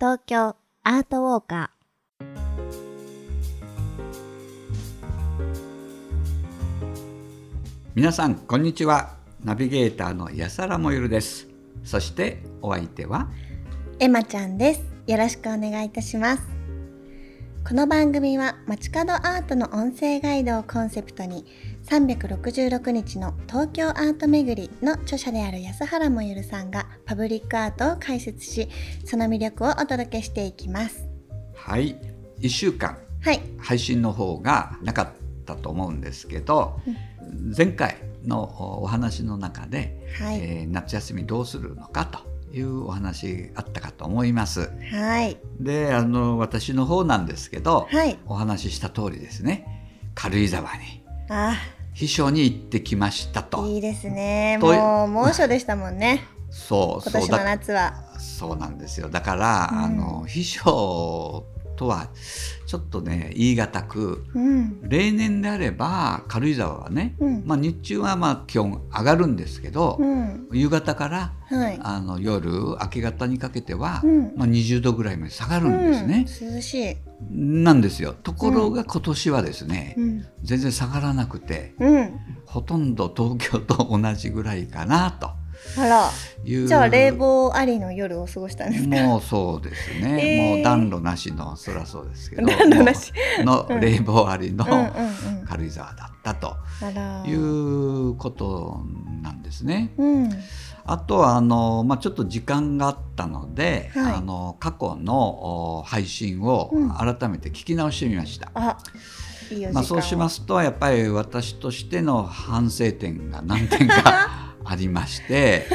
東京アートウォーカ皆さんこんにちは。ナビゲーターの安原もゆるです。そしてお相手は？ーエマちゃんです。よろしくお願いいたします。この番組は街角アートの音声ガイドをコンセプトに366日の東京アート巡りの著者である安原もゆるさんがパブリックアートを解説しその魅力をお届けしていきます。はい。1週間。はい。配信の方がなかったと思うんですけど、前回のお話の中で、はい、えー夏休みどうするのかというお話あったかと思います。はい。であの私の方なんですけど、はい。お話しした通りですね。軽井沢に。あ秘書に行ってきましたと。いいですね。ともう猛暑でしたもんね。そう今年の夏は。そうなんですよ。だから、うん。あの秘書とはちょっとね言い難くうん。例年であれば軽井沢はね、うん。まあ、日中はまあ気温上がるんですけど、うん。夕方からはい。あの夜明け方にかけては、うん。まあ、20度ぐらいまで下がるんですね。うん、涼しい。なんですよ。ところが今年はですね、うん、全然下がらなくてうん、ほとんど東京と同じぐらいかなとあら。いう。じゃあ冷房ありの夜を過ごしたんですか？もうそうですね、えー。もう暖炉なしのそりゃそうですけど。暖炉なし。うん。の冷房ありのうんうんうん。軽井沢だったと。いうことなんですね。うん。あとはあの、まあ、ちょっと時間があったので、はい。あの過去のお配信をうん。改めて聞き直してみました。あいいお時間を。まあ、そうしますとやっぱり私としての反省点が何点か ありまして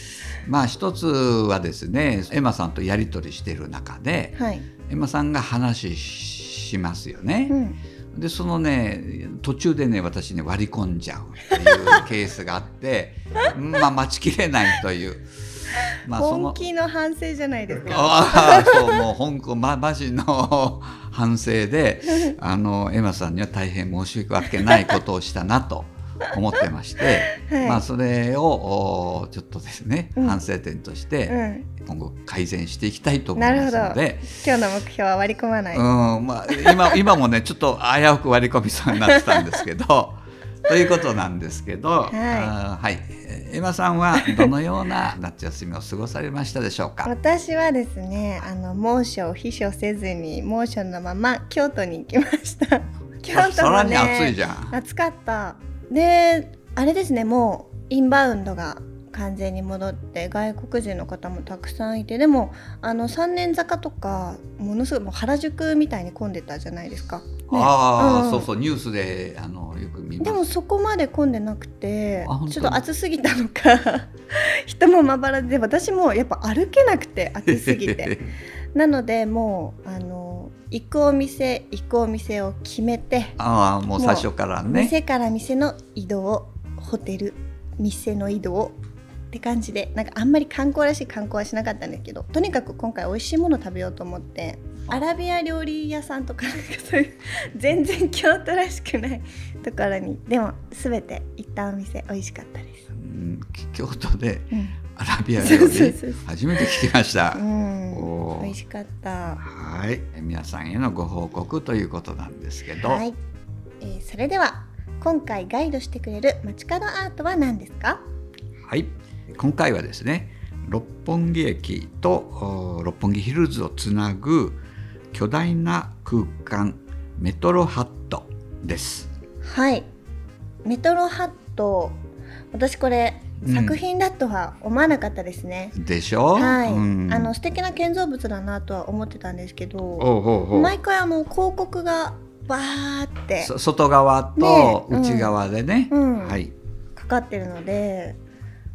まあ一つはですねエマさんとやり取りしている中ではいエマさんが話しますよね。うんでそのね途中でね私ね割り込んじゃうというケースがあって まあ待ちきれないという。まあ本気の反省じゃないですかああそうもう香港まマジの反省で あのエマさんには大変申し訳ないことをしたなと思ってまして、はい。まあそれをおちょっとですね、うん。反省点としうてん。今後改善していきたいと思いますので。今日の目標は割り込まない、うんまあ、今 今もねちょっと危うく割り込みそうになってたんですけど ということなんですけど、はい。あーはい、えエマさんはどのような夏休みを過ごされましたでしょうか？私はですねあの猛暑を避暑せずに猛暑のまま京都に行きました。京都もね暑いじゃん。暑かったであれですねもうインバウンドが完全に戻って外国人の方もたくさんいてでもあの三年坂とかものすごいもう原宿みたいに混んでたじゃないですか、ね。ああ、うん。そうそうニュースであのよく見。でもそこまで混んでなくてちょっと暑すぎたのか 人もまばらで私もやっぱ歩けなくて暑すぎて。なのでもうあの行くお店行くお店を決めてああもう最初からね。店から店の移動ホテル店の移動って感じでなんかあんまり観光らしい観光はしなかったんですけどとにかく今回美味しいもの食べようと思ってアラビア料理屋さんとかなんかそういう全然京都らしくない ところにでも全て行ったお店美味しかったです。うん京都でうんアラビア料理初めて聞きました。うん。美味しかった。はい、皆さんへのご報告ということなんですけど、はい、えーそれでは今回ガイドしてくれる街角アートは何ですか？はい、今回はですね六本木駅とお六本木ヒルズをつなぐ巨大な空間メトロハットです。はい。メトロハット。私これ、うん作品だとは思わなかったですね。でしょ？はい、うん。あの素敵な建造物だなとは思ってたんですけど毎回あの広告がバーってそ外側と内側でね、うん。はい、かかってるので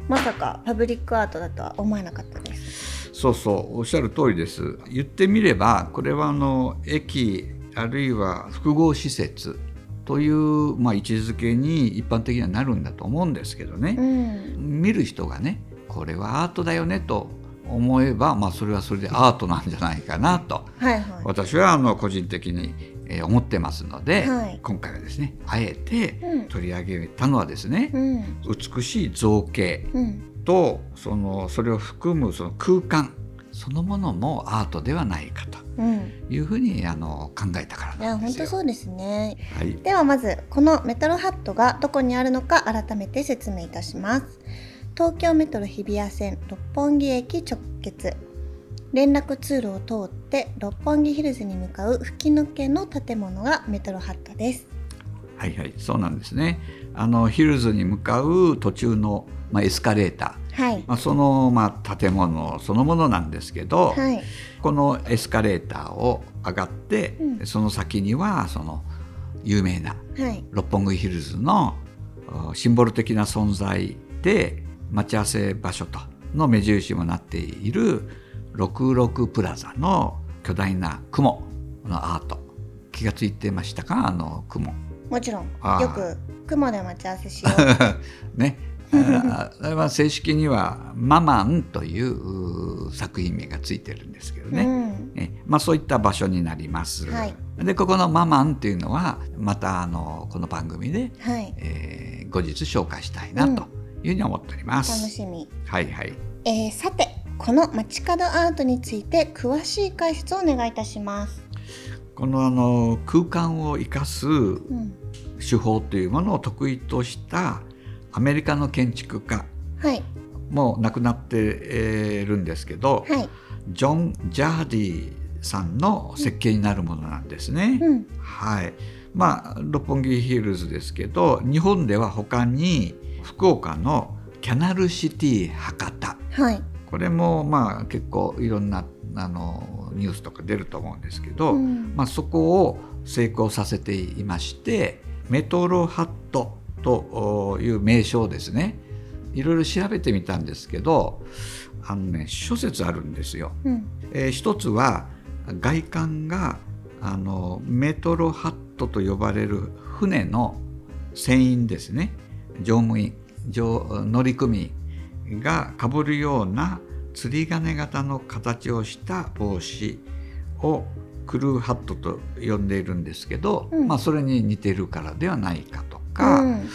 まさかパブリックアートだとは思わなかったです。そうそうおっしゃる通りです。言ってみればこれはあの駅あるいは複合施設という、まあ、位置づけに一般的にはなるんだと思うんですけどね、うん。見る人がねこれはアートだよねと思えば、まあ、それはそれでアートなんじゃないかなと。はいはい。私はあの個人的にえー思ってますので、はい。今回はですねあえてうん。取り上げたのはですね、うん。美しい造形うん。とそのそれを含むその空間そのものもアートではないかとうん、いうふうにあの考えたからいやなんですよ。本当そうですね。はい、ではまずこのメトロハットがどこにあるのか改めて説明いたします。東京メトロ日比谷線六本木駅直結。連絡通路を通って六本木ヒルズに向かう吹き抜けの建物がメトロハットです。はいはいそうなんですね。あのヒルズに向かう途中の、まあ、エスカレーター、はい。まあ、その、まあ、建物そのものなんですけど、はい。このエスカレーターを上がって、うん。その先にはその有名なはい。六本木ヒルズのおシンボル的な存在で待ち合わせ場所との目印もなっている66プラザの巨大な雲のアート。気がついてましたか？あの雲。もちろん。よく雲で待ち合わせしよう。ねあれは正式には「ママン」という作品名がついてるんですけどね、うんえまあ、そういった場所になります。はいでここの「ママン」っていうのはまたあのこの番組で、はいえー後日紹介したいなというふうに思っております楽。しみはいはいえーさてこの街角アートについて詳しい解説をお願いいたしますこのあの空間を生かす手法というものを得意としたアメリカの建築家はい。もう亡くなってえーるんですけど、はい。ジョン・ジャーディさんの設計になるものなんですね。うん。はい。まあ六本木ヒルズですけど日本では他に福岡のキャナルシティ博多。はい。これもまあ結構いろんなあのニュースとか出ると思うんですけど、うん。まあ、そこを成功させていましてメトロハットという名称ですね。いろいろ調べてみたんですけどあのね諸説あるんですよ。うん。えー一つは外観があのメトロハットと呼ばれる船の船員ですね。乗務員乗乗組員がかぶるような釣り鐘型の形をした帽子をクルーハットと呼んでいるんですけど、うん。まあ、それに似てるからではないかとか、うん。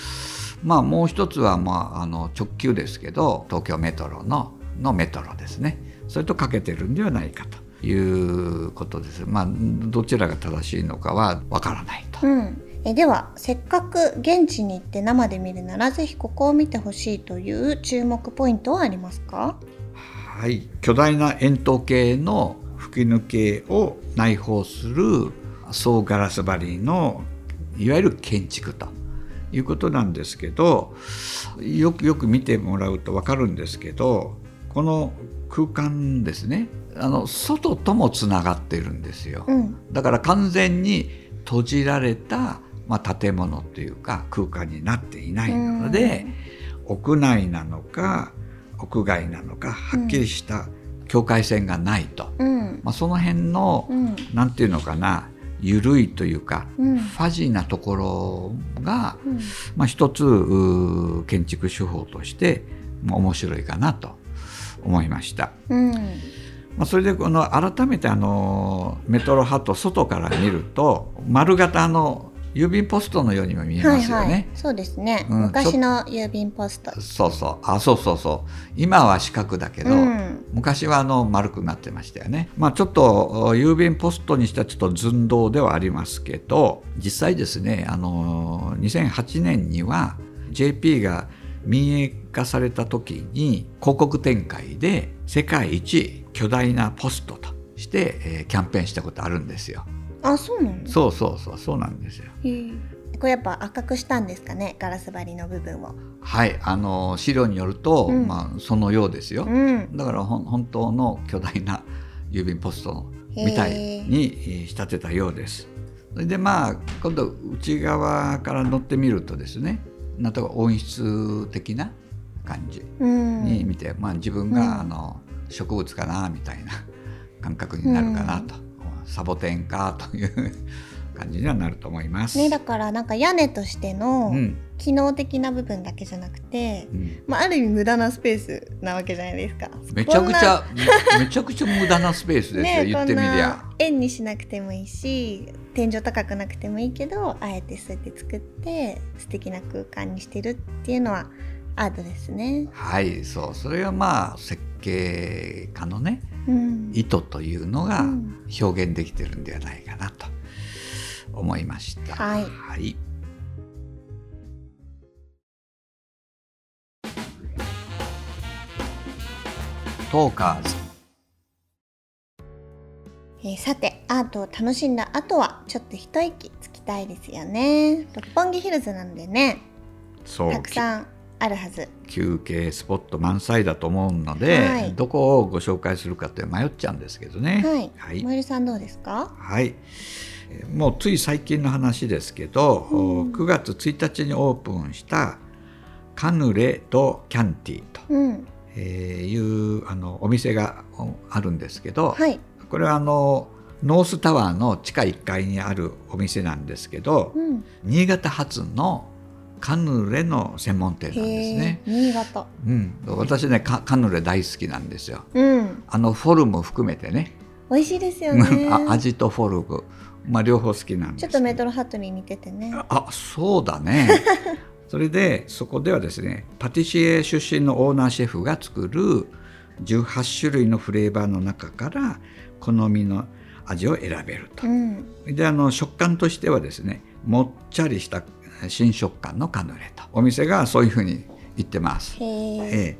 まあもう一つは、まあ、あの直球ですけど東京メトロののメトロですね。それとかけてるんではないかということです。まあどちらが正しいのかはわからないと。うん。えではせっかく現地に行って生で見るならぜひここを見てほしいという注目ポイントはありますか？はい、巨大な円筒形の吹き抜けを内包する総ガラス張りのいわゆる建築ということなんですけどよくよく見てもらうと分かるんですけどこの空間ですね。あの外ともつながってるんですよ。うん。だから完全に閉じられた、まあ、建物というか空間になっていないので、屋内なのか屋外なのかはっきりした境界線がないと、うん。まあ、その辺のうん。何て言うのかな緩いというか、うん。ファジーなところが、うん。まあ、一つ建築手法として、まあ、面白いかなと思いました。うん。まあ、それでこの改めてあのメトロハット外から見ると丸型の郵便ポストのようにも見えますよね。はいはい。そうですね、うん。昔の郵便ポスト。そうそう。あそうそうそう。今は四角だけど、うん。昔はあの丸くなってましたよね。まあちょっとお郵便ポストにしてはちょっと寸胴ではありますけど実際ですねあの2008年には JP が民営化された時に広告展開で世界一巨大なポストとして、えーキャンペーンしたことあるんですよ。あそうなのそうそうそうそうなんですよ。これやっぱ赤くしたんですかねガラス張りの部分を。はいあの資料によると、うん。まあそのようですよ。うん。だから本当の巨大な郵便ポストみたいにえ。ー仕立てたようです。それでまあ今度内側から乗ってみるとですねなんとか温室的な感じうん。に見て、まあ、自分うん。があの植物かなみたいな感覚になるかなと、サボテンかという感じにはなると思います。ねだからなんか屋根としてのうん機能的な部分だけじゃなくて、うんまあ、ある意味無駄なスペースなわけじゃないですかめちゃくちゃめちゃくちゃ無駄なスペースですよ、ね言ってみりゃな。円にしなくてもいいし天井高くなくてもいいけどあえてそうやって作って素敵な空間にしてるっていうのはアートですね。はいそうそれがまあ設計家のねうん。意図というのがうん表現できてるんではないかなと思いました。はいはいトーカーズえーさてアートを楽しんだ後はちょっと一息つきたいですよね。六本木ヒルズなんでねたくさんあるはず。休憩スポット満載だと思うので、はいどこをご紹介するかって迷っちゃうんですけどね。はい。はい萌えさんどうですか？はいえーもうつい最近の話ですけど、うん9月1日にオープンしたカヌレとキャンティとうん。えーいうあのお店がおあるんですけど、はい。これはあのノースタワーの地下1階にあるお店なんですけど、うん。新潟発のカヌレの専門店なんですへね。え。新潟。うん、私ねカカヌレ大好きなんですよ。うん。あのフォルム含めてね、美味しいですよね。あ味とフォルム、まあ、両方好きなんですちょっとメトロハットに似ててね。あそうだね それでそこではですねパティシエ出身のオーナーシェフが作る18種類のフレーバーの中から好みの味を選べるとう。ん。であの食感としてはですねもっちゃりした新食感のカヌレとお店がそういうふうに言ってます。へえ。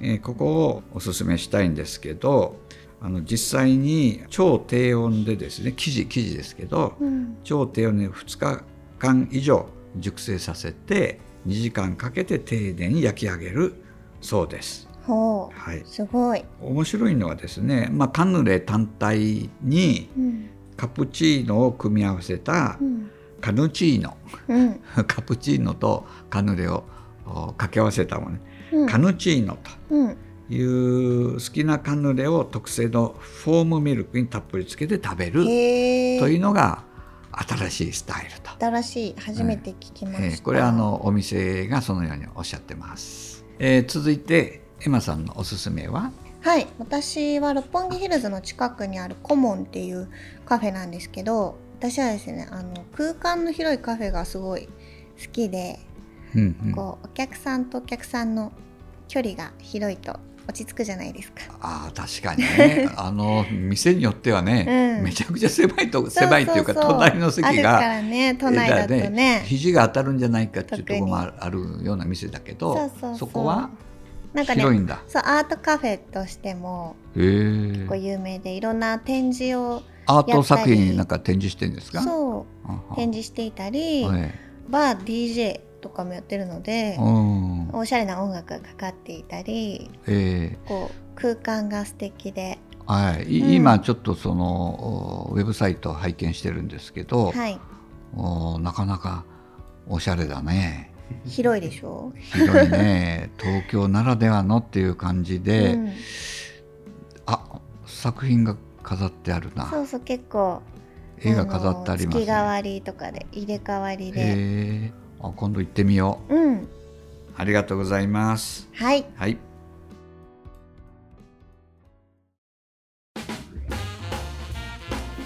えここをおすすめしたいんですけどあの実際に超低温でですね生地生地ですけど、うん。超低温で2日間以上熟成させて2時間かけて丁寧に焼き上げるそうです。ほはい、う。すごい。面白いのはですね、まあ、カヌレ単体にうん。カプチーノを組み合わせたうん。カヌチーノうん。カプチーノとカヌレをお掛け合わせたものね、うん。カヌチーノとうん。いう好きなカヌレを特製のフォームミルクにたっぷりつけて食べる。というのが新しいスタイルと。新しい初めて聞きました。えーこれはあのお店がそのようにおっしゃってます。えー続いてエマさんのおすすめは？はい、私は六本木ヒルズの近くにあるコモンっていうカフェなんですけど、私はですね、あの空間の広いカフェがすごい好きで、うんうん。こうお客さんとお客さんの距離が広いと落ち着くじゃないですか。あー確かにね。あの店によってはね、うん。めちゃくちゃ狭いと狭いっていうか隣の席あるかがらね、都内だとえね。肘が当たるんじゃないかっていうところも特あるような店だけどそこはなんかね、広いんだ。そうアートカフェとしても結構有名でいろんな展示をアート作品になんか展示してるんですか？そう。展示していたり、えバー DJ とかもやってるのでえ、うん。おしゃれな音楽がかかっていたりええ。こう空間が素敵で、はい、いうん。今ちょっとそのおウェブサイトを拝見してるんですけど、はい、おなかなかおしゃれだね広いでしょ？広いね。東京ならではのっていう感じで、うん、あ作品が飾ってあるな。そうそう結構絵が飾ってありますの月替わねりとかで入れ替わりで、あ今度行ってみよう。ん。うありがとうございます。はい。はい。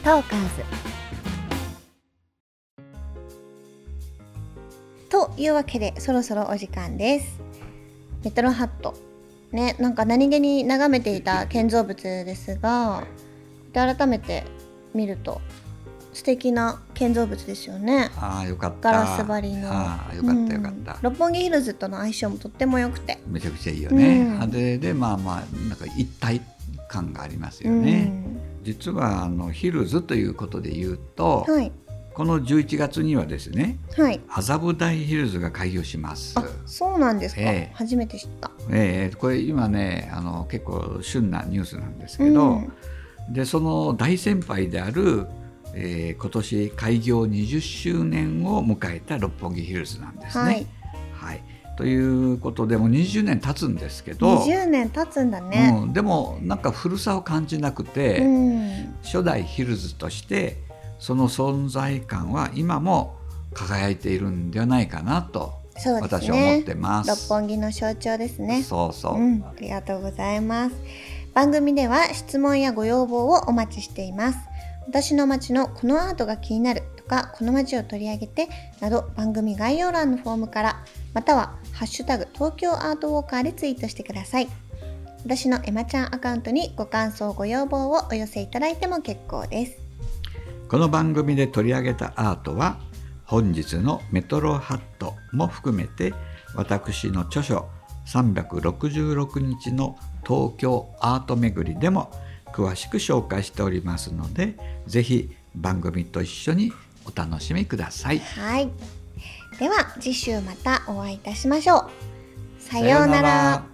トーカーズいうわけでそろそろお時間です。メトロハット。ねなんか何気に眺めていた建造物ですがで改めて見ると素敵な建造物ですよね。ああよかった。ガラス張りの。ああよかったよかった、うん。六本木ヒルズとの相性もとっても良くて。めちゃくちゃいいよね、うん。あででまあまあなんか一体感がありますようね、ん。実はあのヒルズということで言うと、はいこの11月にはですねはい。麻布台ヒルズが開業します。あそうなんですか、ええ。初めて知った。ええこれ今ねあの結構旬なニュースなんですうけど、ん。でその大先輩である、えー今年開業20周年を迎えた六本木ヒルズなんですね。はい。はい。ということでもう20年経つんですけど、20年経つんだね、うん、でもなんか古さを感じなくて、うん。初代ヒルズとしてその存在感は今も輝いているんではないかなとそうです私は思っねてます。六本木の象徴ですね。そうそう、うん、ありがとうございます。番組では質問やご要望をお待ちしています。私の街のこのアートが気になるとかこの街を取り上げてなど番組概要欄のフォームからまたは「ハッシュタグ東京アートウォーカー」でツイートしてください。私のエマちゃんアカウントにご感想ご要望をお寄せいただいても結構ですこの番組で取り上げたアートは本日のメトロハットも含めて私の著書366日の東京アート巡りでも詳しく紹介しておりますのでぜひ番組と一緒にお楽しみください。はい。では次週またお会いいたしましょう。さようなら